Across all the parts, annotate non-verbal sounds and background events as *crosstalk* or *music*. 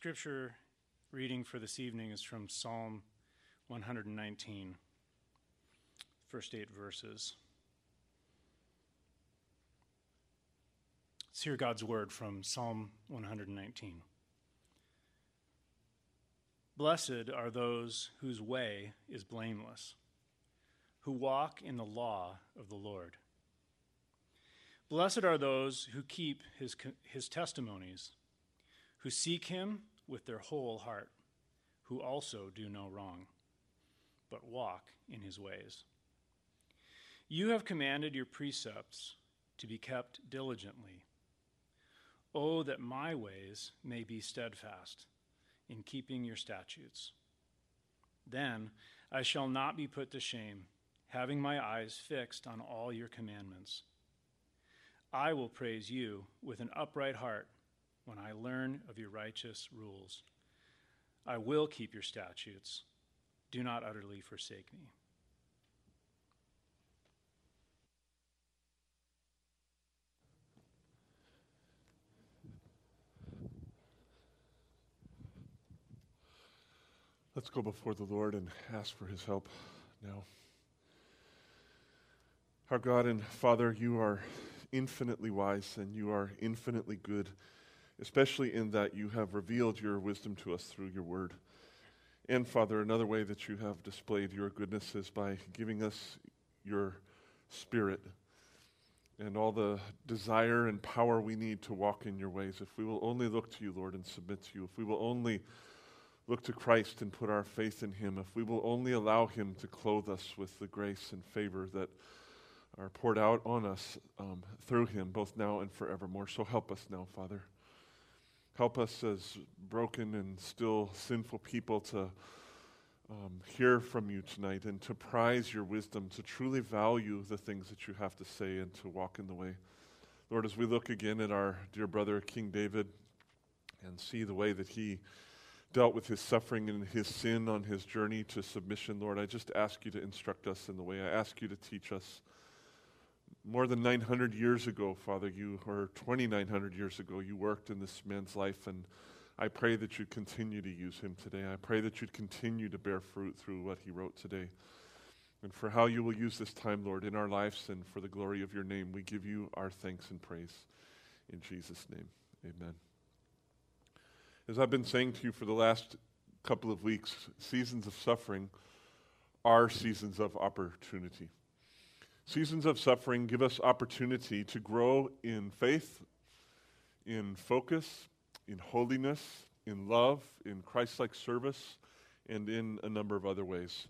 Scripture reading for this evening is from Psalm 119, first eight verses. Let's hear God's word from Psalm 119. Blessed are those whose way is blameless, who walk in the law of the Lord. Blessed are those who keep his, his testimonies, who seek him with their whole heart, who also do no wrong, but walk in his ways. You have commanded your precepts to be kept diligently. Oh, that my ways may be steadfast in keeping your statutes. Then I shall not be put to shame, having my eyes fixed on all your commandments. I will praise you with an upright heart when I learn of your righteous rules. I will keep your statutes. Do not utterly forsake me. Let's go before the Lord and ask for his help now. Our God and Father, you are infinitely wise and you are infinitely good, especially in that you have revealed your wisdom to us through your word. And Father, another way that you have displayed your goodness is by giving us your spirit and all the desire and power we need to walk in your ways. If we will only look to you, Lord, and submit to you, if we will only look to Christ and put our faith in him, if we will only allow him to clothe us with the grace and favor that are poured out on us um, through him, both now and forevermore. So help us now, Father. Help us as broken and still sinful people to um, hear from you tonight and to prize your wisdom, to truly value the things that you have to say and to walk in the way. Lord, as we look again at our dear brother, King David, and see the way that he dealt with his suffering and his sin on his journey to submission, Lord, I just ask you to instruct us in the way. I ask you to teach us more than 900 years ago, Father, you, or 2,900 years ago, you worked in this man's life, and I pray that you'd continue to use him today. I pray that you'd continue to bear fruit through what he wrote today. And for how you will use this time, Lord, in our lives and for the glory of your name, we give you our thanks and praise. In Jesus' name, amen. As I've been saying to you for the last couple of weeks, seasons of suffering are seasons of opportunity. Seasons of suffering give us opportunity to grow in faith, in focus, in holiness, in love, in Christ like service, and in a number of other ways.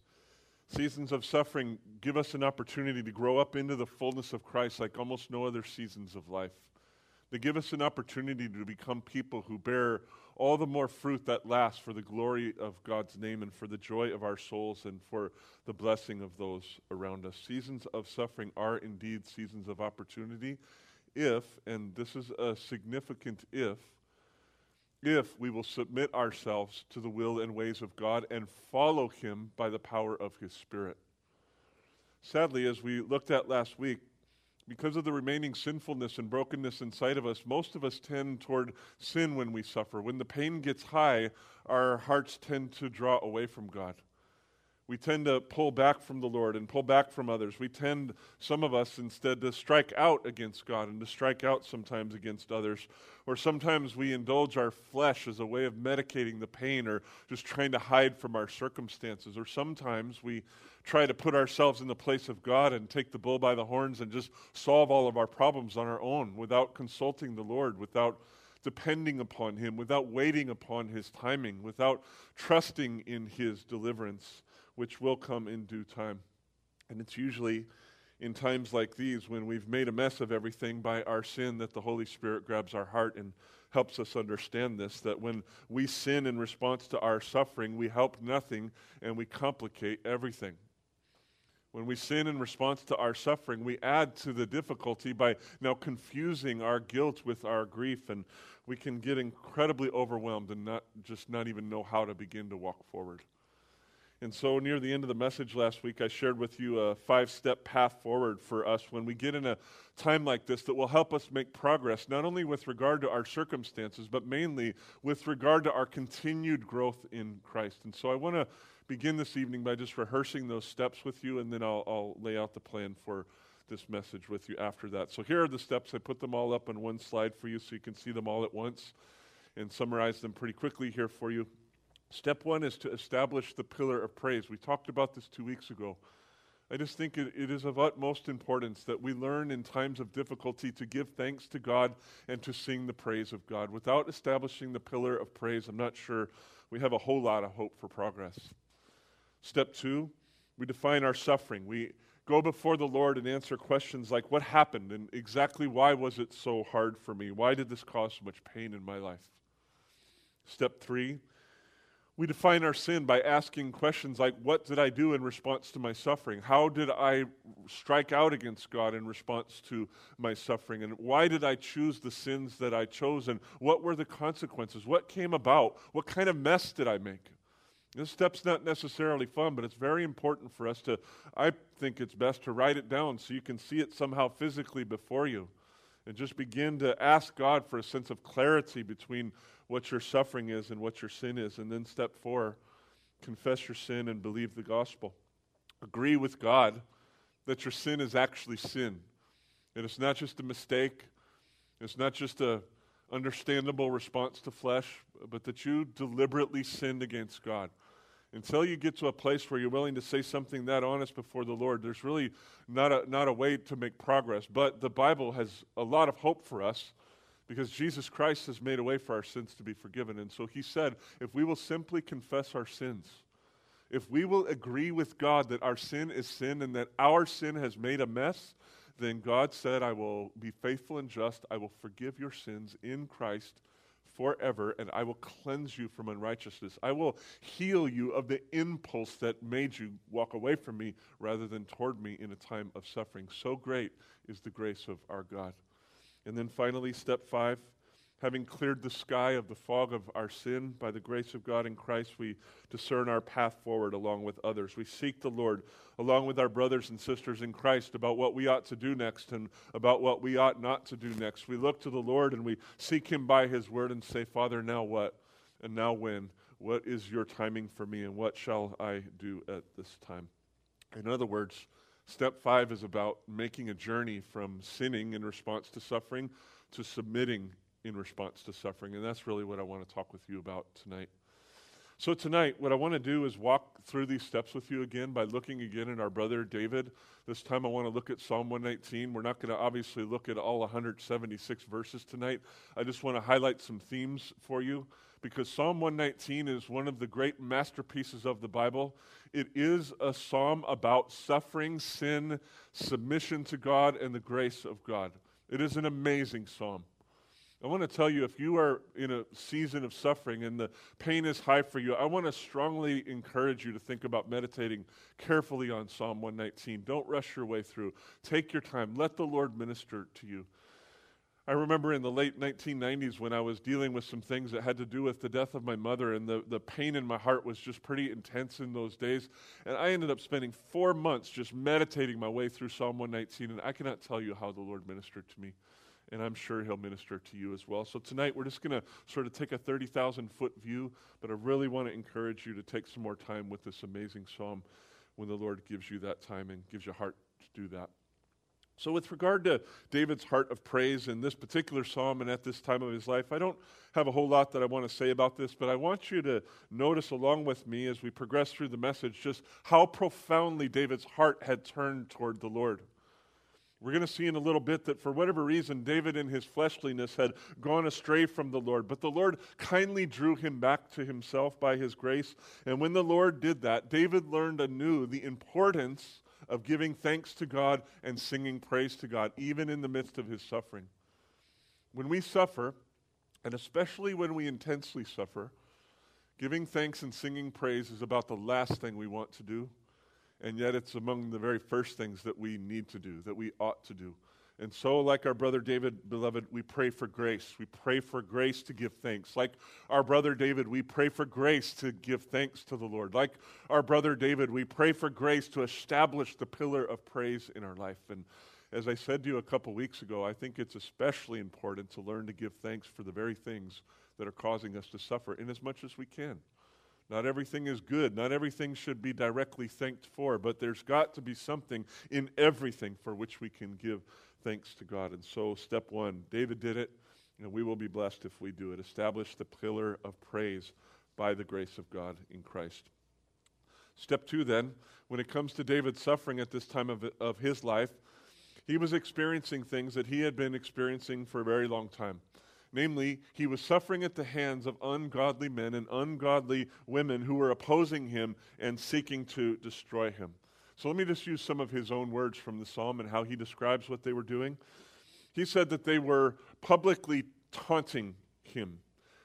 Seasons of suffering give us an opportunity to grow up into the fullness of Christ like almost no other seasons of life. They give us an opportunity to become people who bear all the more fruit that lasts for the glory of God's name and for the joy of our souls and for the blessing of those around us. Seasons of suffering are indeed seasons of opportunity if, and this is a significant if, if we will submit ourselves to the will and ways of God and follow Him by the power of His Spirit. Sadly, as we looked at last week, because of the remaining sinfulness and brokenness inside of us, most of us tend toward sin when we suffer. When the pain gets high, our hearts tend to draw away from God. We tend to pull back from the Lord and pull back from others. We tend, some of us, instead to strike out against God and to strike out sometimes against others. Or sometimes we indulge our flesh as a way of medicating the pain or just trying to hide from our circumstances. Or sometimes we try to put ourselves in the place of God and take the bull by the horns and just solve all of our problems on our own without consulting the Lord, without depending upon Him, without waiting upon His timing, without trusting in His deliverance, which will come in due time. And it's usually in times like these when we've made a mess of everything by our sin that the Holy Spirit grabs our heart and helps us understand this that when we sin in response to our suffering, we help nothing and we complicate everything. When we sin in response to our suffering, we add to the difficulty by now confusing our guilt with our grief, and we can get incredibly overwhelmed and not just not even know how to begin to walk forward. And so, near the end of the message last week, I shared with you a five step path forward for us when we get in a time like this that will help us make progress, not only with regard to our circumstances, but mainly with regard to our continued growth in Christ. And so, I want to begin this evening by just rehearsing those steps with you, and then I'll, I'll lay out the plan for this message with you after that. So, here are the steps. I put them all up on one slide for you so you can see them all at once and summarize them pretty quickly here for you. Step one is to establish the pillar of praise. We talked about this two weeks ago. I just think it, it is of utmost importance that we learn in times of difficulty to give thanks to God and to sing the praise of God. Without establishing the pillar of praise, I'm not sure we have a whole lot of hope for progress. Step two, we define our suffering. We go before the Lord and answer questions like what happened and exactly why was it so hard for me? Why did this cause so much pain in my life? Step three, we define our sin by asking questions like, What did I do in response to my suffering? How did I strike out against God in response to my suffering? And why did I choose the sins that I chose? And what were the consequences? What came about? What kind of mess did I make? This step's not necessarily fun, but it's very important for us to, I think it's best to write it down so you can see it somehow physically before you. And just begin to ask God for a sense of clarity between what your suffering is and what your sin is. And then step four, confess your sin and believe the gospel. Agree with God that your sin is actually sin. And it's not just a mistake. It's not just a understandable response to flesh, but that you deliberately sinned against God. Until you get to a place where you're willing to say something that honest before the Lord, there's really not a, not a way to make progress. But the Bible has a lot of hope for us because Jesus Christ has made a way for our sins to be forgiven. And so he said, if we will simply confess our sins, if we will agree with God that our sin is sin and that our sin has made a mess, then God said, I will be faithful and just. I will forgive your sins in Christ forever, and I will cleanse you from unrighteousness. I will heal you of the impulse that made you walk away from me rather than toward me in a time of suffering. So great is the grace of our God. And then finally, step five, having cleared the sky of the fog of our sin by the grace of God in Christ, we discern our path forward along with others. We seek the Lord along with our brothers and sisters in Christ about what we ought to do next and about what we ought not to do next. We look to the Lord and we seek Him by His word and say, Father, now what? And now when? What is your timing for me and what shall I do at this time? In other words, Step five is about making a journey from sinning in response to suffering to submitting in response to suffering. And that's really what I want to talk with you about tonight. So, tonight, what I want to do is walk through these steps with you again by looking again at our brother David. This time, I want to look at Psalm 119. We're not going to obviously look at all 176 verses tonight. I just want to highlight some themes for you because Psalm 119 is one of the great masterpieces of the Bible. It is a psalm about suffering, sin, submission to God, and the grace of God. It is an amazing psalm. I want to tell you if you are in a season of suffering and the pain is high for you, I want to strongly encourage you to think about meditating carefully on Psalm 119. Don't rush your way through. Take your time. Let the Lord minister to you. I remember in the late 1990s when I was dealing with some things that had to do with the death of my mother, and the, the pain in my heart was just pretty intense in those days. And I ended up spending four months just meditating my way through Psalm 119, and I cannot tell you how the Lord ministered to me. And I'm sure he'll minister to you as well. So tonight we're just going to sort of take a 30,000 foot view, but I really want to encourage you to take some more time with this amazing psalm when the Lord gives you that time and gives you heart to do that. So, with regard to David's heart of praise in this particular psalm and at this time of his life, I don't have a whole lot that I want to say about this, but I want you to notice along with me as we progress through the message just how profoundly David's heart had turned toward the Lord. We're going to see in a little bit that for whatever reason, David in his fleshliness had gone astray from the Lord. But the Lord kindly drew him back to himself by his grace. And when the Lord did that, David learned anew the importance of giving thanks to God and singing praise to God, even in the midst of his suffering. When we suffer, and especially when we intensely suffer, giving thanks and singing praise is about the last thing we want to do, and yet it's among the very first things that we need to do, that we ought to do. And so, like our brother David, beloved, we pray for grace. We pray for grace to give thanks. Like our brother David, we pray for grace to give thanks to the Lord. Like our brother David, we pray for grace to establish the pillar of praise in our life. And as I said to you a couple weeks ago, I think it's especially important to learn to give thanks for the very things that are causing us to suffer in as much as we can. Not everything is good. Not everything should be directly thanked for, but there's got to be something in everything for which we can give thanks to God. And so, step one David did it, and we will be blessed if we do it. Establish the pillar of praise by the grace of God in Christ. Step two, then, when it comes to David's suffering at this time of, of his life, he was experiencing things that he had been experiencing for a very long time. Namely, he was suffering at the hands of ungodly men and ungodly women who were opposing him and seeking to destroy him. So let me just use some of his own words from the psalm and how he describes what they were doing. He said that they were publicly taunting him,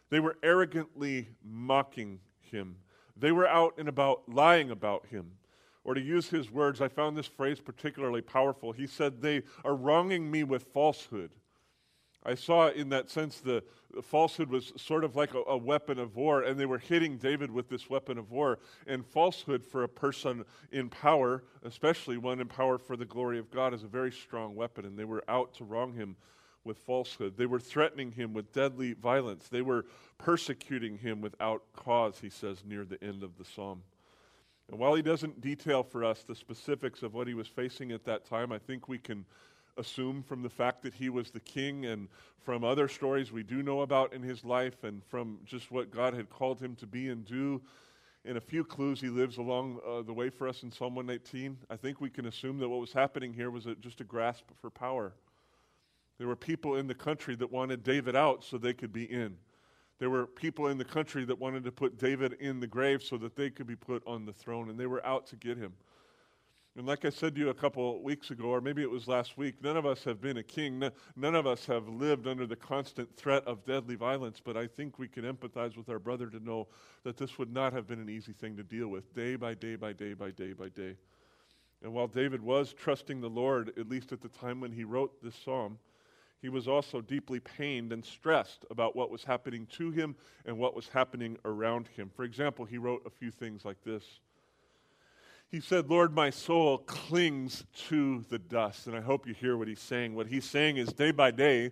they were arrogantly mocking him, they were out and about lying about him. Or to use his words, I found this phrase particularly powerful. He said, They are wronging me with falsehood. I saw in that sense the, the falsehood was sort of like a, a, weapon of war, and they were hitting David with this weapon of war. And falsehood for a person in power, especially one in power for the glory of God, is a very strong weapon, and they were out to wrong him with falsehood. They were threatening him with deadly violence. They were persecuting him without cause, he says near the end of the psalm. And while he doesn't detail for us the specifics of what he was facing at that time, I think we can assume from the fact that he was the king and from other stories we do know about in his life and from just what God had called him to be and do. In a few clues he lives along uh, the way for us in Psalm 119, I think we can assume that what was happening here was a, just a grasp for power. There were people in the country that wanted David out so they could be in. There were people in the country that wanted to put David in the grave so that they could be put on the throne, and they were out to get him. And like I said to you a couple weeks ago, or maybe it was last week, none of us have been a king. None of us have lived under the constant threat of deadly violence, but I think we can empathize with our brother to know that this would not have been an easy thing to deal with, day by day by day by day by day. And while David was trusting the Lord, at least at the time when he wrote this psalm, he was also deeply pained and stressed about what was happening to him and what was happening around him. For example, he wrote a few things like this. He said, Lord, my soul clings to the dust. And I hope you hear what he's saying. What he's saying is, day by day,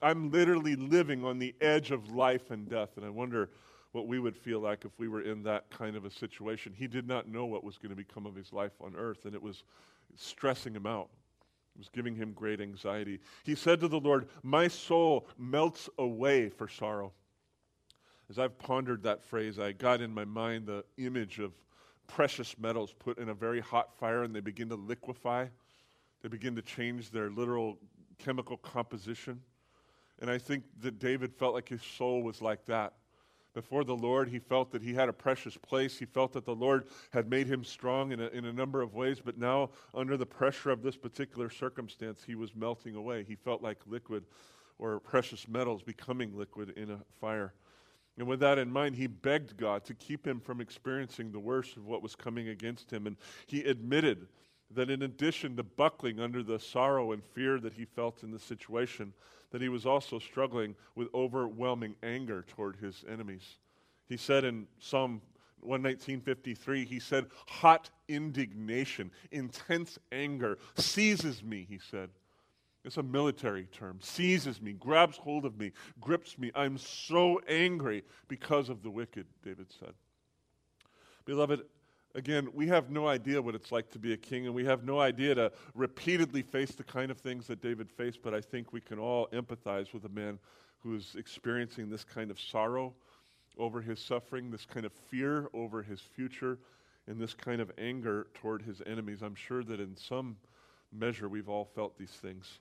I'm literally living on the edge of life and death. And I wonder what we would feel like if we were in that kind of a situation. He did not know what was going to become of his life on earth, and it was stressing him out. It was giving him great anxiety. He said to the Lord, My soul melts away for sorrow. As I've pondered that phrase, I got in my mind the image of precious metals put in a very hot fire and they begin to liquefy. They begin to change their literal chemical composition. And I think that David felt like his soul was like that. Before the Lord, he felt that he had a precious place. He felt that the Lord had made him strong in a, in a number of ways, but now, under the pressure of this particular circumstance, he was melting away. He felt like liquid or precious metals becoming liquid in a fire. And with that in mind, he begged God to keep him from experiencing the worst of what was coming against him. And he admitted that in addition to buckling under the sorrow and fear that he felt in the situation, that he was also struggling with overwhelming anger toward his enemies. He said in Psalm 119.53, he said, hot indignation, intense anger seizes me, he said. It's a military term. Seizes me, grabs hold of me, grips me. I'm so angry because of the wicked, David said. Beloved, again, we have no idea what it's like to be a king, and we have no idea to repeatedly face the kind of things that David faced, but I think we can all empathize with a man who is experiencing this kind of sorrow over his suffering, this kind of fear over his future, and this kind of anger toward his enemies. I'm sure that in some measure we've all felt these things.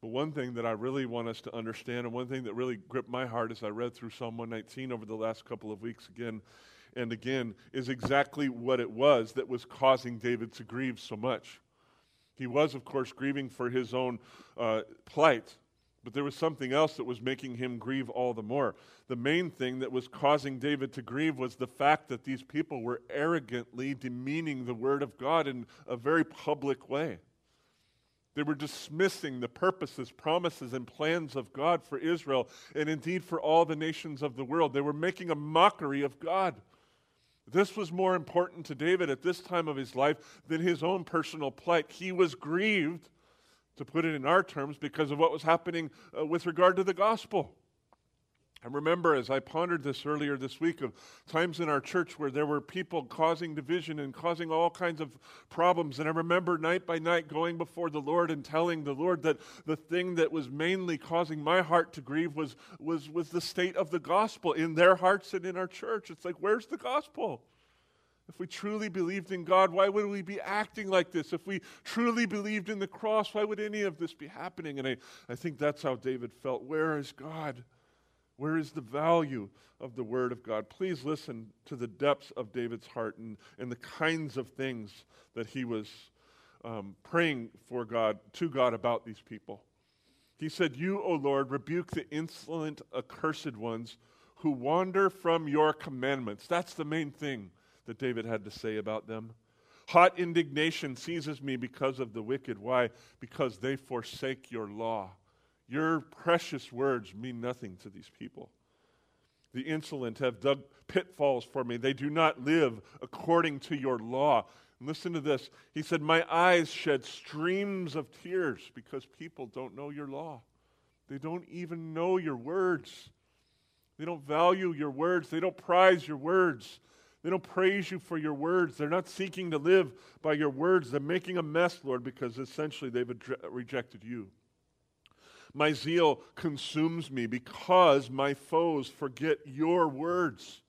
But one thing that I really want us to understand, and one thing that really gripped my heart as I read through Psalm 119 over the last couple of weeks again and again, is exactly what it was that was causing David to grieve so much. He was, of course, grieving for his own uh, plight, but there was something else that was making him grieve all the more. The main thing that was causing David to grieve was the fact that these people were arrogantly demeaning the word of God in a very public way. They were dismissing the purposes, promises, and plans of God for Israel and indeed for all the nations of the world. They were making a mockery of God. This was more important to David at this time of his life than his own personal plight. He was grieved, to put it in our terms, because of what was happening uh, with regard to the gospel. I remember as I pondered this earlier this week of times in our church where there were people causing division and causing all kinds of problems. And I remember night by night going before the Lord and telling the Lord that the thing that was mainly causing my heart to grieve was, was, was the state of the gospel in their hearts and in our church. It's like, where's the gospel? If we truly believed in God, why would we be acting like this? If we truly believed in the cross, why would any of this be happening? And I, I think that's how David felt. Where is God? Where is the value of the Word of God? Please listen to the depths of David's heart and, and the kinds of things that he was um, praying for God, to God about these people. He said, You, O Lord, rebuke the insolent, accursed ones who wander from your commandments. That's the main thing that David had to say about them. Hot indignation seizes me because of the wicked. Why? Because they forsake your law. Your precious words mean nothing to these people. The insolent have dug pitfalls for me. They do not live according to your law. And listen to this. He said, My eyes shed streams of tears because people don't know your law. They don't even know your words. They don't value your words. They don't prize your words. They don't praise you for your words. They're not seeking to live by your words. They're making a mess, Lord, because essentially they've rejected you. My zeal consumes me because my foes forget your words.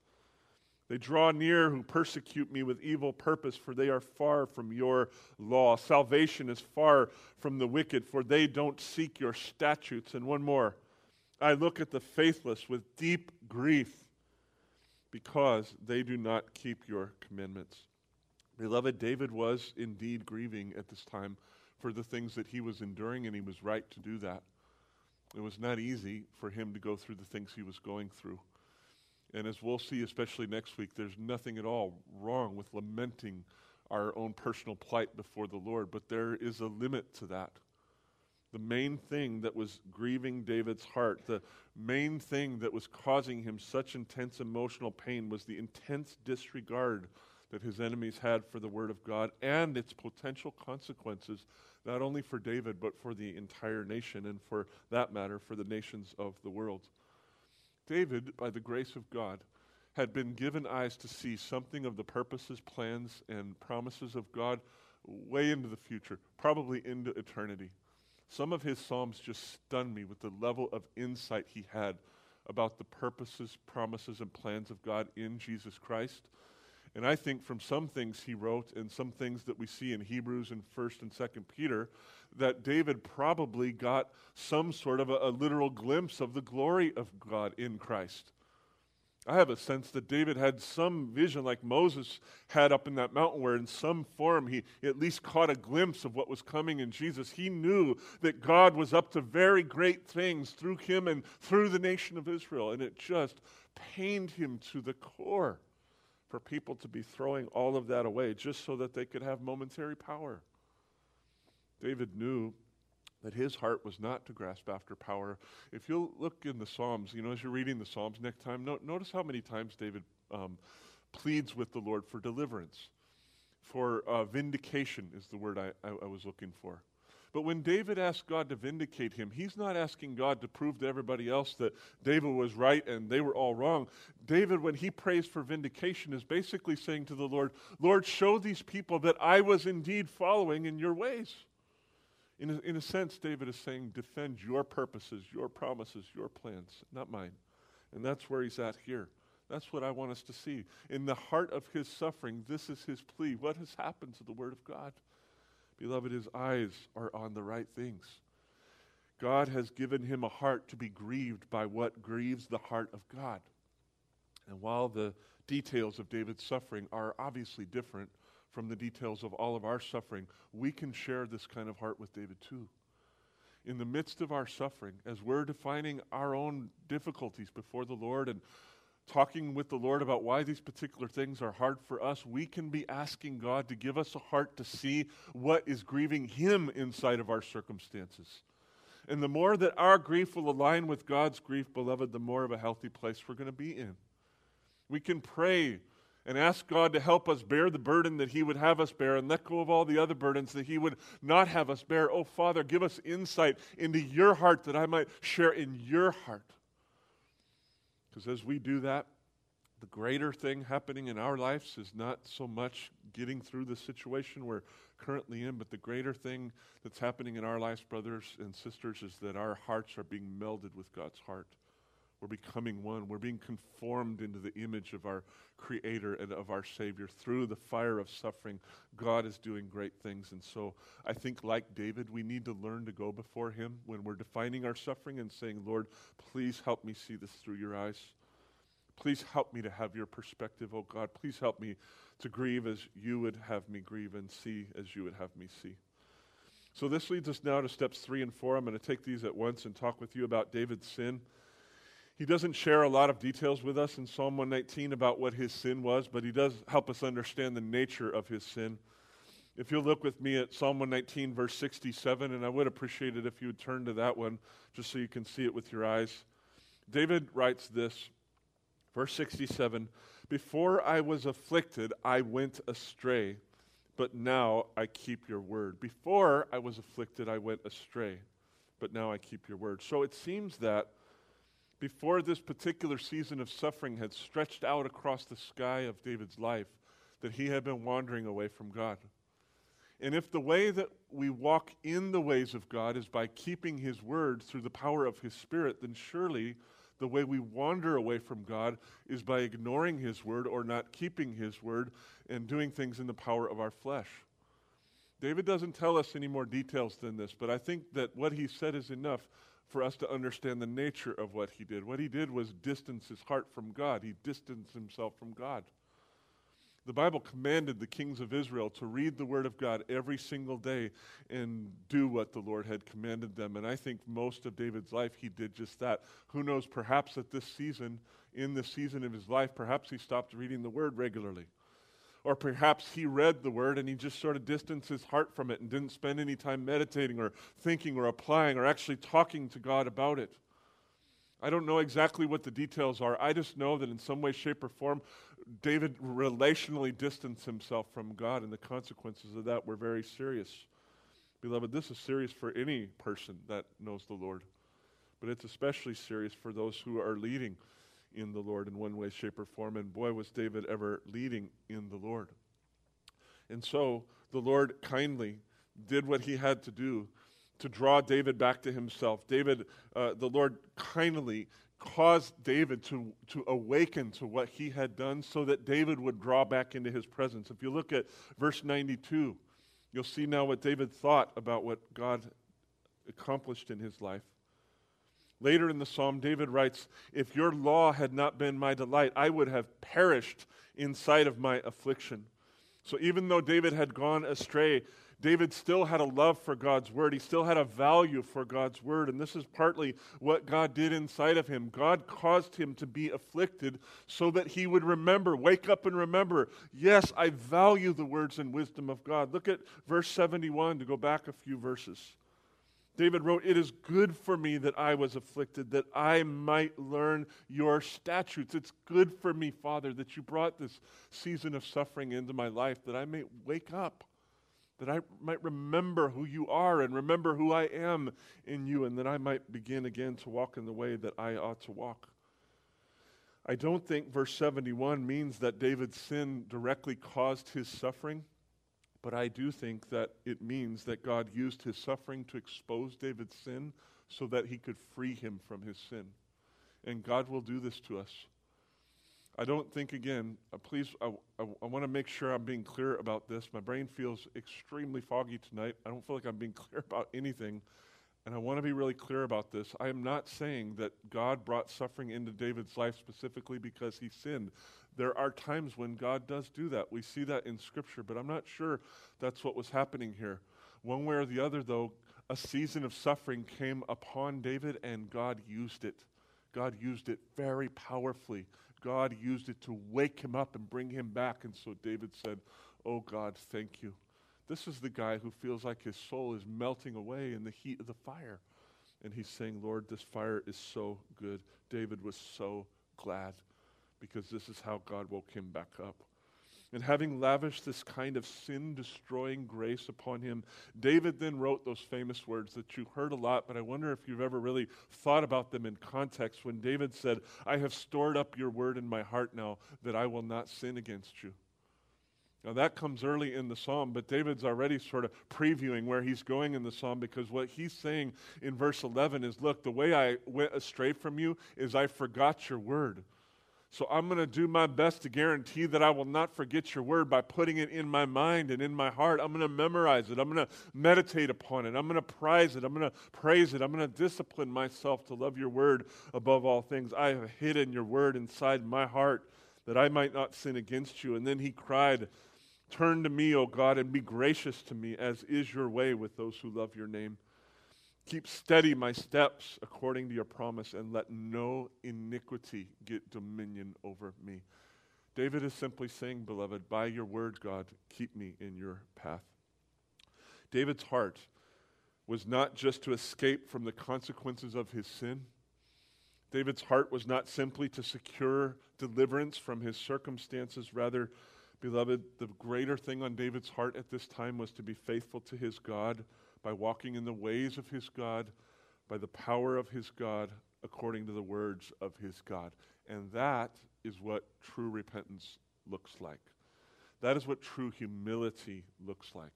They draw near who persecute me with evil purpose, for they are far from your law. Salvation is far from the wicked, for they don't seek your statutes. And one more I look at the faithless with deep grief because they do not keep your commandments. Beloved, David was indeed grieving at this time for the things that he was enduring, and he was right to do that. It was not easy for him to go through the things he was going through. And as we'll see, especially next week, there's nothing at all wrong with lamenting our own personal plight before the Lord, but there is a limit to that. The main thing that was grieving David's heart, the main thing that was causing him such intense emotional pain was the intense disregard that his enemies had for the Word of God and its potential consequences not only for David, but for the entire nation, and for that matter, for the nations of the world. David, by the grace of God, had been given eyes to see something of the purposes, plans, and promises of God way into the future, probably into eternity. Some of his Psalms just stunned me with the level of insight he had about the purposes, promises, and plans of God in Jesus Christ. And I think from some things he wrote and some things that we see in Hebrews and 1st and 2nd Peter, that David probably got some sort of a, a, literal glimpse of the glory of God in Christ. I have a sense that David had some vision like Moses had up in that mountain, where in some form he at least caught a glimpse of what was coming in Jesus. He knew that God was up to very great things through him and through the nation of Israel, and it just pained him to the core for people to be throwing all of that away just so that they could have momentary power. David knew that his heart was not to grasp after power. If you look in the Psalms, you know, as you're reading the Psalms next time, no, notice how many times David um, pleads with the Lord for deliverance, for uh, vindication is the word I, I, I was looking for. But when David asked God to vindicate him, he's not asking God to prove to everybody else that David was right and they were all wrong. David, when he prays for vindication, is basically saying to the Lord, Lord, show these people that I was indeed following in your ways. In a, in a sense, David is saying, defend your purposes, your promises, your plans, not mine. And that's where he's at here. That's what I want us to see. In the heart of his suffering, this is his plea. What has happened to the Word of God? Beloved, his eyes are on the right things. God has given him a heart to be grieved by what grieves the heart of God. And while the details of David's suffering are obviously different from the details of all of our suffering, we can share this kind of heart with David too. In the midst of our suffering, as we're defining our own difficulties before the Lord and talking with the Lord about why these particular things are hard for us, we can be asking God to give us a heart to see what is grieving Him inside of our circumstances. And the more that our grief will align with God's grief, beloved, the more of a healthy place we're going to be in. We can pray and ask God to help us bear the burden that He would have us bear and let go of all the other burdens that He would not have us bear. Oh, Father, give us insight into your heart that I might share in your heart. Because as we do that, the greater thing happening in our lives is not so much getting through the situation we're currently in, but the greater thing that's happening in our lives, brothers and sisters, is that our hearts are being melded with God's heart. We're becoming one. We're being conformed into the image of our Creator and of our Savior. Through the fire of suffering, God is doing great things. And so I think, like David, we need to learn to go before Him when we're defining our suffering and saying, Lord, please help me see this through your eyes. Please help me to have your perspective, oh God. Please help me to grieve as you would have me grieve and see as you would have me see. So this leads us now to steps three and four. I'm going to take these at once and talk with you about David's sin. He doesn't share a lot of details with us in Psalm 119 about what his sin was, but he does help us understand the nature of his sin. If you'll look with me at Psalm 119, verse 67, and I would appreciate it if you would turn to that one just so you can see it with your eyes. David writes this, verse 67 Before I was afflicted, I went astray, but now I keep your word. Before I was afflicted, I went astray, but now I keep your word. So it seems that before this particular season of suffering had stretched out across the sky of David's life, that he had been wandering away from God. And if the way that we walk in the ways of God is by keeping his word through the power of his spirit, then surely the way we wander away from God is by ignoring his word or not keeping his word and doing things in the power of our flesh. David doesn't tell us any more details than this, but I think that what he said is enough for us to understand the nature of what he did. What he did was distance his heart from God, he distanced himself from God. The Bible commanded the kings of Israel to read the Word of God every single day and do what the Lord had commanded them. And I think most of David's life, he did just that. Who knows, perhaps at this season, in the season of his life, perhaps he stopped reading the Word regularly. Or perhaps he read the word and he just sort of distanced his heart from it and didn't spend any time meditating or thinking or applying or actually talking to God about it. I don't know exactly what the details are. I just know that in some way, shape, or form, David relationally distanced himself from God, and the consequences of that were very serious. Beloved, this is serious for any person that knows the Lord, but it's especially serious for those who are leading in the Lord in one way, shape, or form. And boy, was David ever leading in the Lord. And so the Lord kindly did what he had to do to draw David back to himself. David, uh, the Lord kindly caused David to, to awaken to what he had done so that David would draw back into his presence. If you look at verse 92, you'll see now what David thought about what God accomplished in his life. Later in the psalm, David writes, If your law had not been my delight, I would have perished in sight of my affliction. So even though David had gone astray, David still had a love for God's word. He still had a value for God's word. And this is partly what God did inside of him. God caused him to be afflicted so that he would remember, wake up and remember, yes, I value the words and wisdom of God. Look at verse 71 to go back a few verses. David wrote, It is good for me that I was afflicted, that I might learn your statutes. It's good for me, Father, that you brought this season of suffering into my life, that I may wake up, that I might remember who you are and remember who I am in you, and that I might begin again to walk in the way that I ought to walk. I don't think verse 71 means that David's sin directly caused his suffering. But I do think that it means that God used his suffering to expose David's sin so that he could free him from his sin. And God will do this to us. I don't think, again, uh, please, I, I, I want to make sure I'm being clear about this. My brain feels extremely foggy tonight. I don't feel like I'm being *laughs* clear about anything. And I want to be really clear about this. I am not saying that God brought suffering into David's life specifically because he sinned. There are times when God does do that. We see that in Scripture, but I'm not sure that's what was happening here. One way or the other, though, a season of suffering came upon David and God used it. God used it very powerfully. God used it to wake him up and bring him back. And so David said, Oh God, thank you. This is the guy who feels like his soul is melting away in the heat of the fire. And he's saying, Lord, this fire is so good. David was so glad because this is how God woke him back up. And having lavished this kind of sin destroying grace upon him, David then wrote those famous words that you heard a lot, but I wonder if you've ever really thought about them in context when David said, I have stored up your word in my heart now that I will not sin against you. Now, that comes early in the psalm, but David's already sort of previewing where he's going in the psalm because what he's saying in verse 11 is Look, the way I went astray from you is I forgot your word. So I'm going to do my best to guarantee that I will not forget your word by putting it in my mind and in my heart. I'm going to memorize it. I'm going to meditate upon it. I'm going to prize it. I'm going to praise it. I'm going to discipline myself to love your word above all things. I have hidden your word inside my heart that I might not sin against you. And then he cried, Turn to me, O God, and be gracious to me, as is your way with those who love your name. Keep steady my steps according to your promise, and let no iniquity get dominion over me. David is simply saying, Beloved, by your word, God, keep me in your path. David's heart was not just to escape from the consequences of his sin. David's heart was not simply to secure deliverance from his circumstances. Rather, beloved, the greater thing on David's heart at this time was to be faithful to his God by walking in the ways of his God, by the power of his God, according to the words of his God. And that is what true repentance looks like. That is what true humility looks like.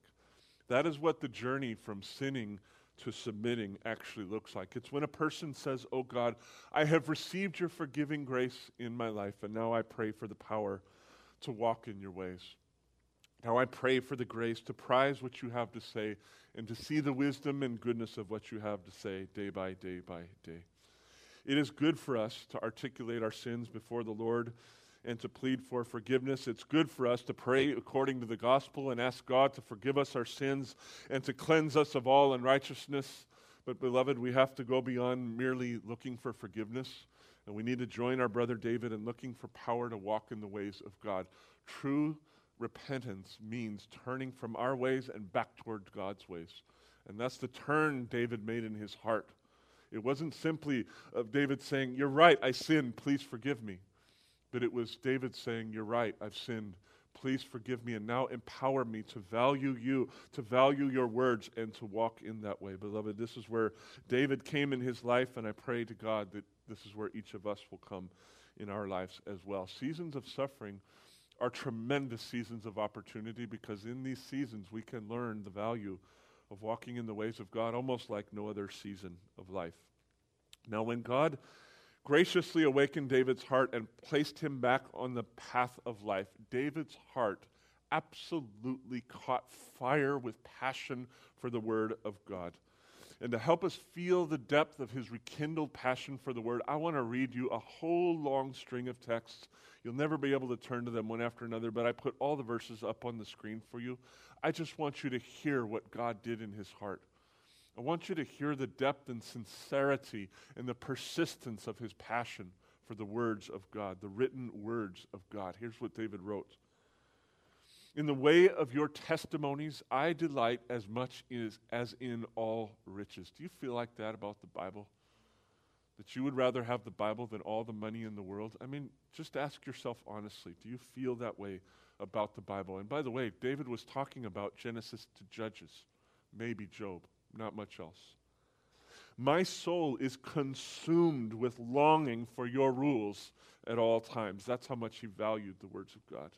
That is what the journey from sinning to submitting actually looks like. It's when a person says, Oh God, I have received your forgiving grace in my life, and now I pray for the power to walk in your ways. Now I pray for the grace to prize what you have to say and to see the wisdom and goodness of what you have to say day by day by day. It is good for us to articulate our sins before the Lord and to plead for forgiveness. It's good for us to pray according to the gospel and ask God to forgive us our sins and to cleanse us of all unrighteousness. But, beloved, we have to go beyond merely looking for forgiveness. And we need to join our brother David in looking for power to walk in the ways of God. True repentance means turning from our ways and back toward God's ways. And that's the turn David made in his heart. It wasn't simply of David saying, You're right, I sinned, please forgive me. But it was David saying, You're right, I've sinned, please forgive me, and now empower me to value you, to value your words, and to walk in that way. Beloved, this is where David came in his life, and I pray to God that this is where each of us will come in our lives as well. Seasons of suffering are tremendous seasons of opportunity because in these seasons we can learn the value of walking in the ways of God almost like no other season of life. Now, when God graciously awakened David's heart and placed him back on the path of life, David's heart absolutely caught fire with passion for the Word of God. And to help us feel the depth of his rekindled passion for the Word, I want to read you a whole long string of texts You'll never be able to turn to them one after another, but I put all the verses up on the screen for you. I just want you to hear what God did in his heart. I want you to hear the depth and sincerity and the persistence of his passion for the words of God, the written words of God. Here's what David wrote In the way of your testimonies, I delight as much as, as in all riches. Do you feel like that about the Bible? that you would rather have the Bible than all the money in the world? I mean, just ask yourself honestly do you feel that way about the Bible? And by the way, David was talking about Genesis to Judges, maybe Job, not much else. My soul is consumed with longing for your rules at all times. That's how much he valued the words of God.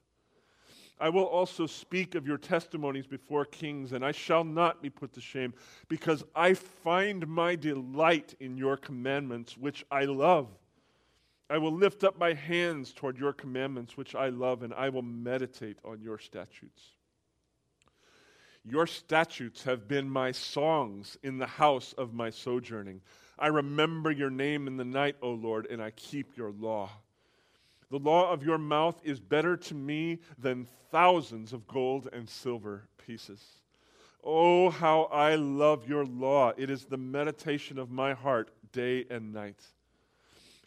I will also speak of your testimonies before kings, and I shall not be put to shame, because I find my delight in your commandments, which I love. I will lift up my hands toward your commandments, which I love, and I will meditate on your statutes. Your statutes have been my songs in the house of my sojourning. I remember your name in the night, O Lord, and I keep your law. The law of your mouth is better to me than thousands of gold and silver pieces. Oh, how I love your law. It is the meditation of my heart day and night.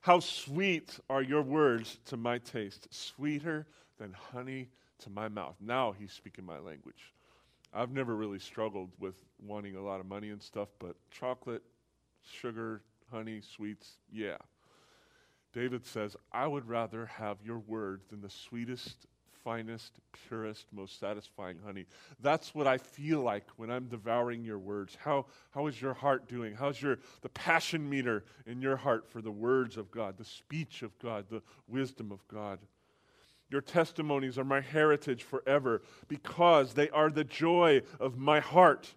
How sweet are your words to my taste, sweeter than honey to my mouth. Now he's speaking my language. I've never really struggled with wanting a lot of money and stuff, but chocolate, sugar, honey, sweets, yeah. David says, I would rather have your word than the sweetest finest, purest, most satisfying honey. That's what I feel like when I'm devouring your words. How, how is your heart doing? How's your the passion meter in your heart for the words of God, the speech of God, the wisdom of God? Your testimonies are my heritage forever because they are the joy of my heart.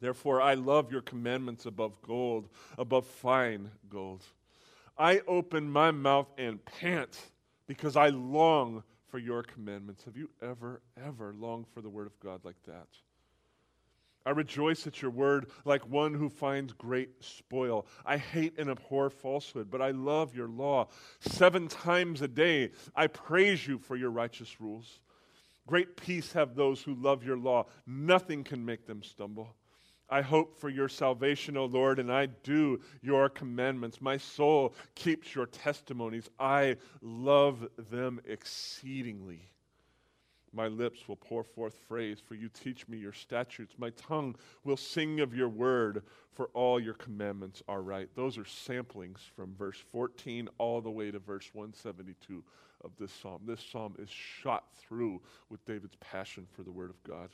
Therefore, I love your commandments above gold, above fine gold. I open my mouth and pant because I long for your commandments. Have you ever, ever longed for the word of God like that? I rejoice at your word like one who finds great spoil. I hate and abhor falsehood, but I love your law. Seven times a day I praise you for your righteous rules. Great peace have those who love your law. Nothing can make them stumble. I hope for your salvation, O Lord, and I do your commandments. My soul keeps your testimonies. I love them exceedingly. My lips will pour forth praise, for you teach me your statutes. My tongue will sing of your word, for all your commandments are right. Those are samplings from verse 14 all the way to verse 172 of this psalm. This psalm is shot through with David's passion for the word of God.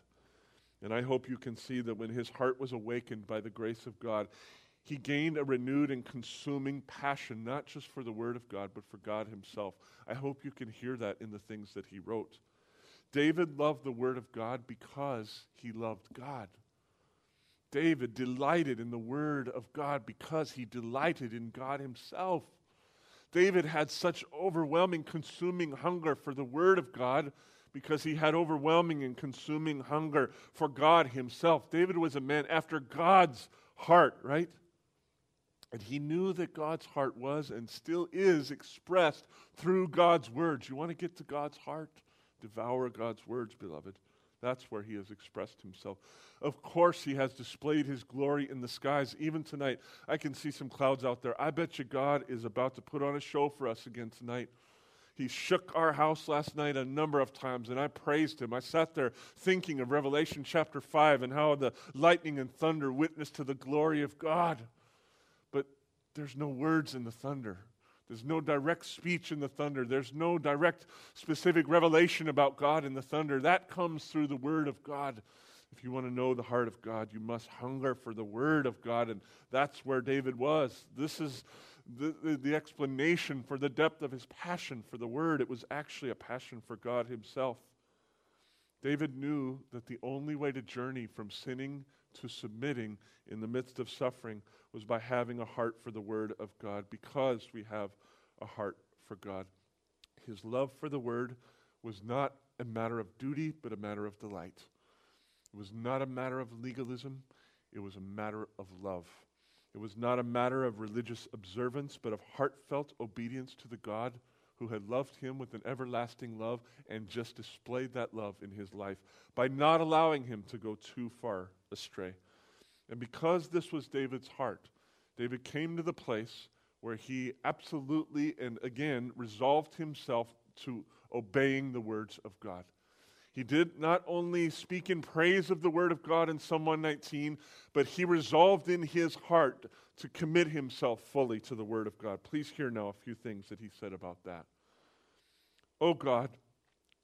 And I hope you can see that when his heart was awakened by the grace of God, he gained a renewed and consuming passion, not just for the Word of God, but for God Himself. I hope you can hear that in the things that he wrote. David loved the Word of God because he loved God. David delighted in the Word of God because he delighted in God Himself. David had such overwhelming, consuming hunger for the Word of God because he had overwhelming and consuming hunger for God himself. David was a man after God's heart, right? And he knew that God's heart was and still is expressed through God's words. You want to get to God's heart? Devour God's words, beloved. That's where he has expressed himself. Of course, he has displayed his glory in the skies. Even tonight, I can see some clouds out there. I bet you God is about to put on a show for us again tonight. He shook our house last night a number of times, and I praised him. I sat there thinking of Revelation chapter 5 and how the lightning and thunder witness to the glory of God. But there's no words in the thunder. There's no direct speech in the thunder. There's no direct specific revelation about God in the thunder. That comes through the Word of God. If you want to know the heart of God, you must hunger for the Word of God. And that's where David was. This is the, the, the, explanation for the depth of his passion for the word. It was actually a passion for God himself. David knew that the only way to journey from sinning to submitting in the midst of suffering was by having a heart for the word of God because we have a heart for God. His love for the word was not a matter of duty, but a matter of delight. It was not a matter of legalism, it was a matter of love. It was not a matter of religious observance, but of heartfelt obedience to the God who had loved him with an everlasting love and just displayed that love in his life by not allowing him to go too far astray. And because this was David's heart, David came to the place where he absolutely and again resolved himself to obeying the words of God. He did not only speak in praise of the word of God in Psalm 119, but he resolved in his heart to commit himself fully to the word of God. Please hear now a few things that he said about that. Oh God,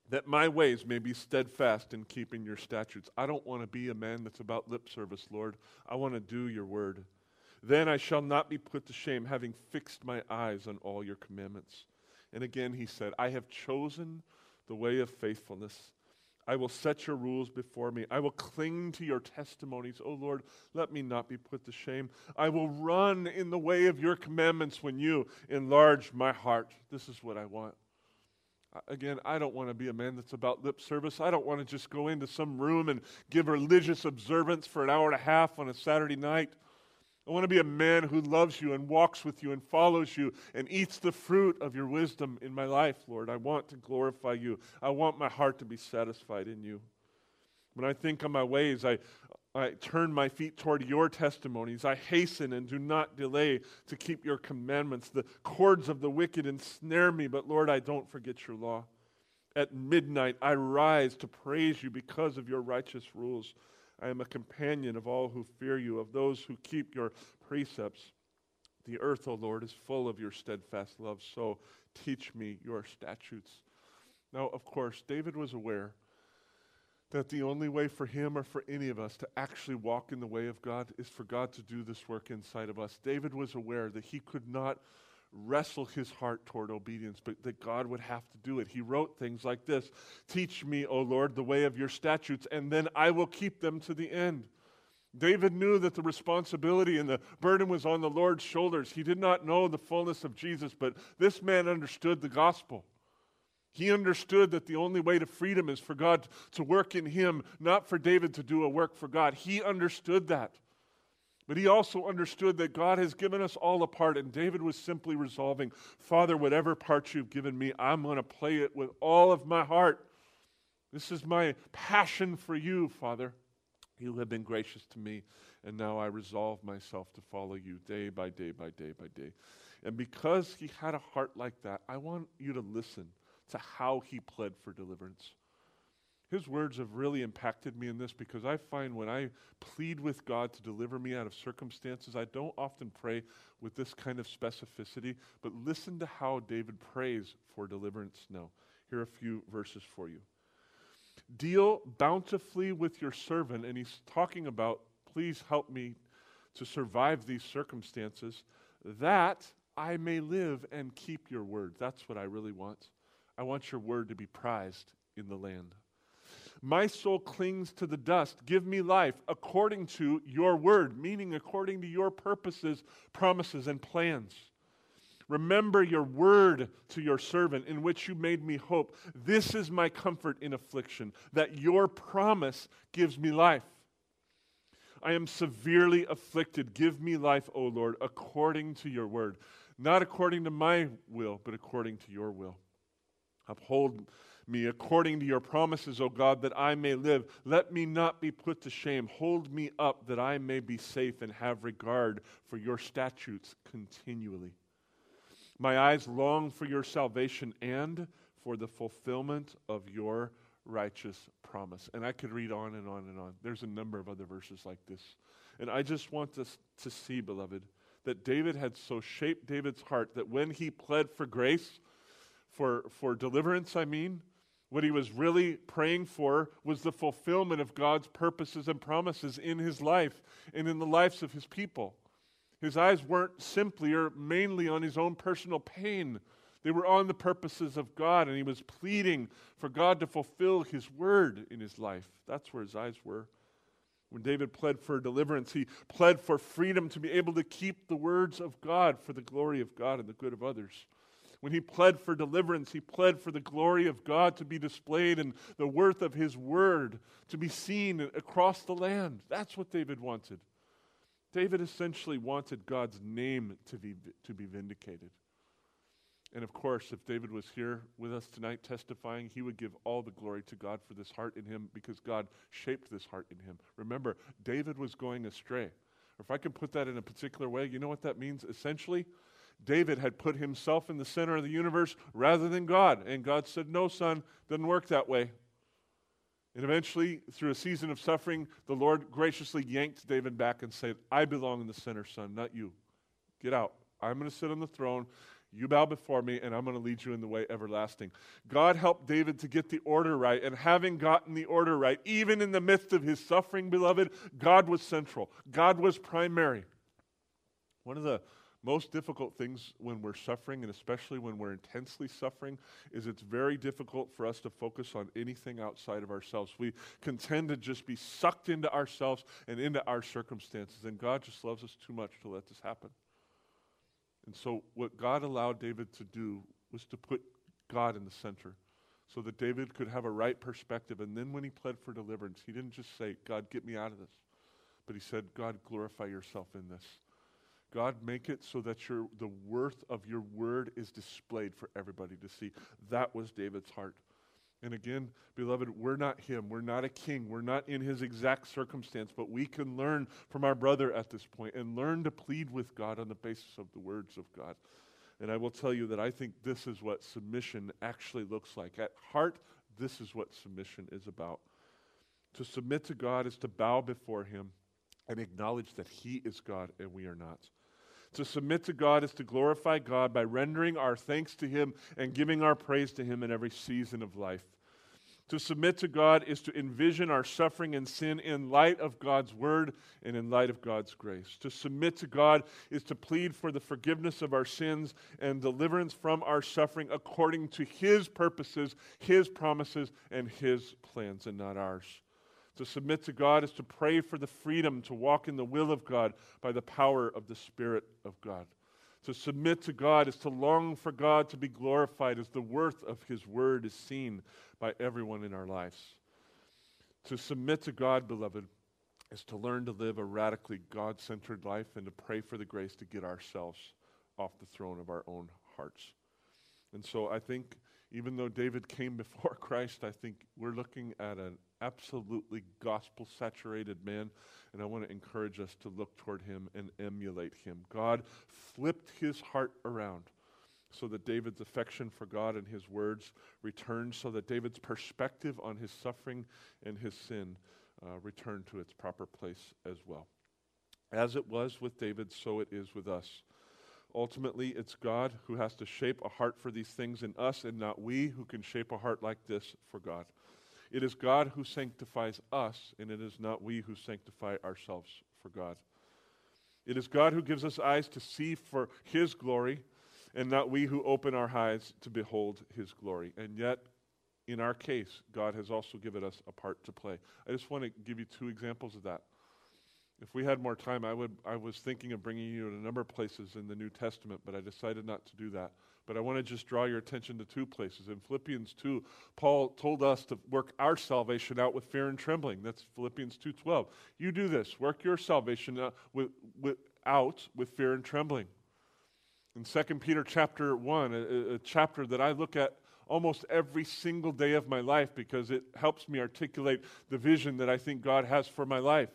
that my ways may be steadfast in keeping your statutes. I don't want to be a man that's about lip service, Lord. I want to do your word. Then I shall not be put to shame, having fixed my eyes on all your commandments. And again he said, I have chosen the way of faithfulness. I will set your rules before me. I will cling to your testimonies. O oh Lord, let me not be put to shame. I will run in the way of your commandments when you enlarge my heart. This is what I want. Again, I don't want to be a man that's about lip service. I don't want to just go into some room and give religious observance for an hour and a half on a Saturday night. I want to be a man who loves you and walks with you and follows you and eats the fruit of your wisdom in my life, Lord. I want to glorify you. I want my heart to be satisfied in you. When I think on my ways, I I turn my feet toward your testimonies. I hasten and do not delay to keep your commandments. The cords of the wicked ensnare me, but Lord, I don't forget your law. At midnight, I rise to praise you because of your righteous rules. I am a companion of all who fear you, of those who keep your precepts. The earth, O Lord, is full of your steadfast love, so teach me your statutes. Now, of course, David was aware that the only way for him or for any of us to actually walk in the way of God is for God to do this work inside of us. David was aware that he could not wrestle his heart toward obedience, but that God would have to do it. He wrote things like this Teach me, O Lord, the way of your statutes, and then I will keep them to the end. David knew that the responsibility and the burden was on the Lord's shoulders. He did not know the fullness of Jesus, but this man understood the gospel. He understood that the only way to freedom is for God to work in him, not for David to do a work for God. He understood that. But he also understood that God has given us all a part, and David was simply resolving, Father, whatever part you've given me, I'm going to play it with all of my heart. This is my passion for you, Father. You have been gracious to me, and now I resolve myself to follow you day by day by day by day. And because he had a heart like that, I want you to listen to how he pled for deliverance. His words have really impacted me in this because I find when I plead with God to deliver me out of circumstances, I don't often pray with this kind of specificity, but listen to how David prays for deliverance now. Here are a few verses for you. Deal bountifully with your servant, and he's talking about, please help me to survive these circumstances, that I may live and keep your word. That's what I really want. I want your word to be prized in the land. My soul clings to the dust. Give me life according to your word, meaning according to your purposes, promises, and plans. Remember your word to your servant, in which you made me hope. This is my comfort in affliction, that your promise gives me life. I am severely afflicted. Give me life, O Lord, according to your word. Not according to my will, but according to your will. Uphold me according to your promises, O God, that I may live. Let me not be put to shame. Hold me up that I may be safe and have regard for your statutes continually. My eyes long for your salvation and for the fulfillment of your righteous promise. And I could read on and on and on. There's a number of other verses like this. And I just want us to see, beloved, that David had so shaped David's heart that when he pled for grace, for, for deliverance, I mean, what he was really praying for was the fulfillment of God's purposes and promises in his life and in the lives of his people. His eyes weren't simply or mainly on his own personal pain. They were on the purposes of God, and he was pleading for God to fulfill his word in his life. That's where his eyes were. When David pled for deliverance, he pled for freedom to be able to keep the words of God for the glory of God and the good of others. When he pled for deliverance, he pled for the glory of God to be displayed and the worth of his word to be seen across the land. That's what David wanted. David essentially wanted God's name to be, to be vindicated. And of course, if David was here with us tonight testifying, he would give all the glory to God for this heart in him because God shaped this heart in him. Remember, David was going astray. Or if I can put that in a particular way, you know what that means? Essentially, David had put himself in the center of the universe rather than God. And God said, No, son, doesn't work that way. And eventually, through a season of suffering, the Lord graciously yanked David back and said, I belong in the center, son, not you. Get out. I'm going to sit on the throne. You bow before me, and I'm going to lead you in the way everlasting. God helped David to get the order right. And having gotten the order right, even in the midst of his suffering, beloved, God was central. God was primary. One of the most difficult things when we're suffering, and especially when we're intensely suffering, is it's very difficult for us to focus on anything outside of ourselves. We can tend to just be sucked into ourselves and into our circumstances, and God just loves us too much to let this happen. And so, what God allowed David to do was to put God in the center so that David could have a right perspective. And then, when he pled for deliverance, he didn't just say, God, get me out of this, but he said, God, glorify yourself in this. God, make it so that your, the worth of your word is displayed for everybody to see. That was David's heart. And again, beloved, we're not him. We're not a king. We're not in his exact circumstance, but we can learn from our brother at this point and learn to plead with God on the basis of the words of God. And I will tell you that I think this is what submission actually looks like. At heart, this is what submission is about. To submit to God is to bow before him and acknowledge that he is God and we are not. To submit to God is to glorify God by rendering our thanks to Him and giving our praise to Him in every season of life. To submit to God is to envision our suffering and sin in light of God's word and in light of God's grace. To submit to God is to plead for the forgiveness of our sins and deliverance from our suffering according to His purposes, His promises, and His plans, and not ours. To submit to God is to pray for the freedom to walk in the will of God by the power of the Spirit of God. To submit to God is to long for God to be glorified as the worth of His word is seen by everyone in our lives. To submit to God, beloved, is to learn to live a radically God centered life and to pray for the grace to get ourselves off the throne of our own hearts. And so I think, even though David came *laughs* before Christ, I think we're looking at an absolutely gospel saturated man. And I want to encourage us to look toward him and emulate him. God flipped his heart around so that David's affection for God and his words returned, so that David's perspective on his suffering and his sin uh, returned to its proper place as well. As it was with David, so it is with us. Ultimately, it's God who has to shape a heart for these things in us, and not we who can shape a heart like this for God. It is God who sanctifies us, and it is not we who sanctify ourselves for God. It is God who gives us eyes to see for His glory, and not we who open our eyes to behold His glory. And yet, in our case, God has also given us a part to play. I just want to give you two examples of that. If we had more time, I, would, I was thinking of bringing you to a number of places in the New Testament, but I decided not to do that. But I want to just draw your attention to two places. In Philippians 2, Paul told us to work our salvation out with fear and trembling. That's Philippians 2:12. You do this. Work your salvation out with, with, out with fear and trembling. In 2 Peter chapter 1, a, a chapter that I look at almost every single day of my life because it helps me articulate the vision that I think God has for my life.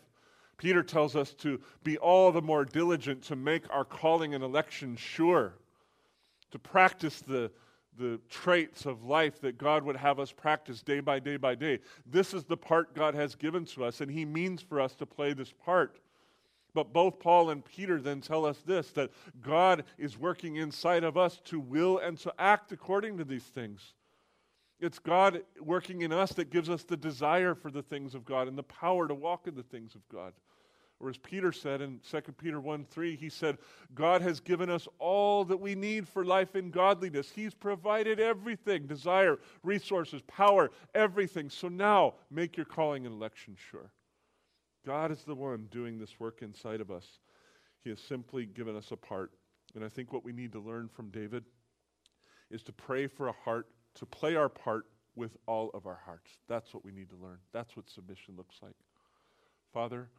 Peter tells us to be all the more diligent to make our calling and election sure to practice the, the traits of life that God would have us practice day by day by day. This is the part God has given to us, and He means for us to play this part. But both Paul and Peter then tell us this that God is working inside of us to will and to act according to these things. It's God working in us that gives us the desire for the things of God and the power to walk in the things of God. Or as Peter said in 2 Peter 1 3, he said, God has given us all that we need for life in godliness. He's provided everything desire, resources, power, everything. So now make your calling and election sure. God is the one doing this work inside of us. He has simply given us a part. And I think what we need to learn from David is to pray for a heart, to play our part with all of our hearts. That's what we need to learn. That's what submission looks like. Father,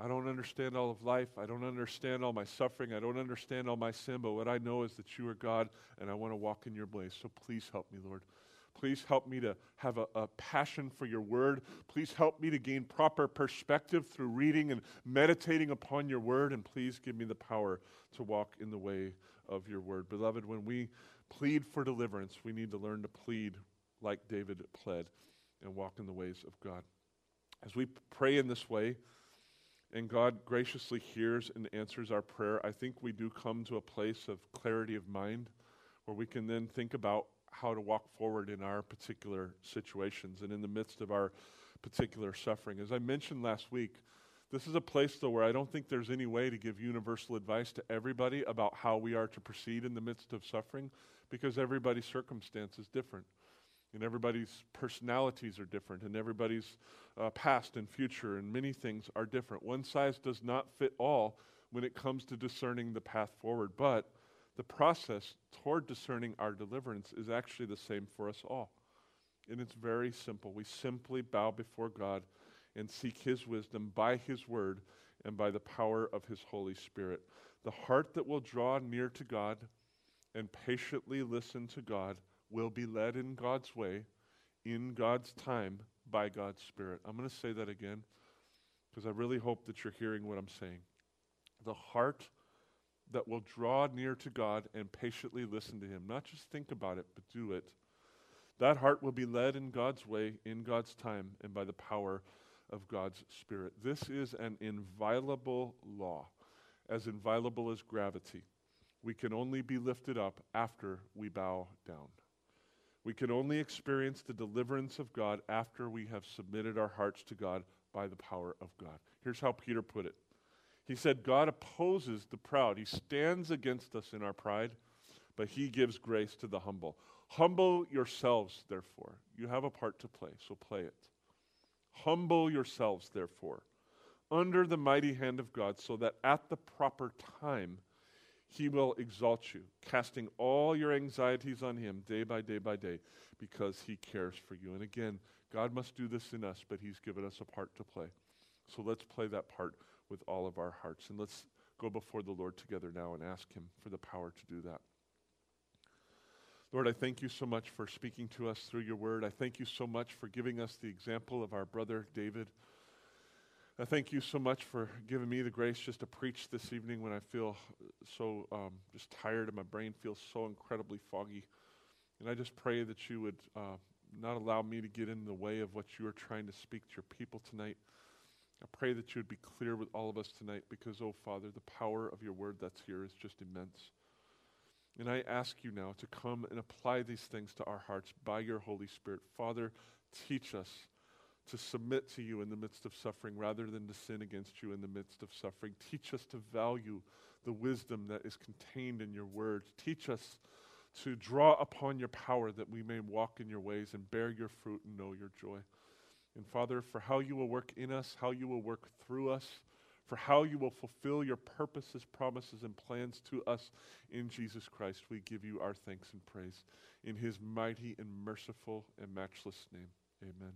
I don't understand all of life. I don't understand all my suffering. I don't understand all my sin. But what I know is that you are God and I want to walk in your ways. So please help me, Lord. Please help me to have a, a, passion for your word. Please help me to gain proper perspective through reading and meditating upon your word. And please give me the power to walk in the way of your word. Beloved, when we plead for deliverance, we need to learn to plead like David pled and walk in the ways of God. As we pray in this way, and God graciously hears and answers our prayer, I think we do come to a place of clarity of mind where we can then think about how to walk forward in our particular situations and in the midst of our particular suffering. As I mentioned last week, this is a place, though, where I don't think there's any way to give universal advice to everybody about how we are to proceed in the midst of suffering because everybody's circumstance is different and everybody's personalities are different, and everybody's uh, past and future and many things are different. One size does not fit all when it comes to discerning the path forward, but the process toward discerning our deliverance is actually the same for us all. And it's very simple. We simply bow before God and seek His wisdom by His word and by the power of His Holy Spirit. The heart that will draw near to God and patiently listen to God will be led in God's way in God's time by God's Spirit. I'm going to say that again because I really hope that you're hearing what I'm saying. The heart that will draw near to God and patiently listen to Him, not just think about it, but do it. That heart will be led in God's way, in God's time, and by the power of God's Spirit. This is an inviolable law, as inviolable as gravity. We can only be lifted up after we bow down. We can only experience the deliverance of God after we have submitted our hearts to God by the power of God. Here's how Peter put it He said, God opposes the proud, He stands against us in our pride, but He gives grace to the humble. Humble yourselves, therefore. You have a part to play, so play it. Humble yourselves, therefore, under the mighty hand of God, so that at the proper time he will exalt you, casting all your anxieties on him day by day by day, because he cares for you. And again, God must do this in us, but he's given us a part to play. So let's play that part with all of our hearts. And let's go before the Lord together now and ask him for the power to do that. Lord, I thank you so much for speaking to us through your word. I thank you so much for giving us the example of our brother David. I thank you so much for giving me the grace just to preach this evening when I feel so um, just tired and my brain feels so incredibly foggy. And I just pray that you would uh, not allow me to get in the way of what you are trying to speak to your people tonight. I pray that you would be clear with all of us tonight because, oh Father, the power of your word that's here is just immense. And I ask you now to come and apply these things to our hearts by your Holy Spirit. Father, teach us to submit to you in the midst of suffering rather than to sin against you in the midst of suffering. Teach us to value the wisdom that is contained in your word. Teach us to draw upon your power that we may walk in your ways and bear your fruit and know your joy. And Father, for how you will work in us, how you will work through us, for how you will fulfill your purposes, promises, and plans to us in Jesus Christ. We give you our thanks and praise. In his mighty and merciful and matchless name, amen.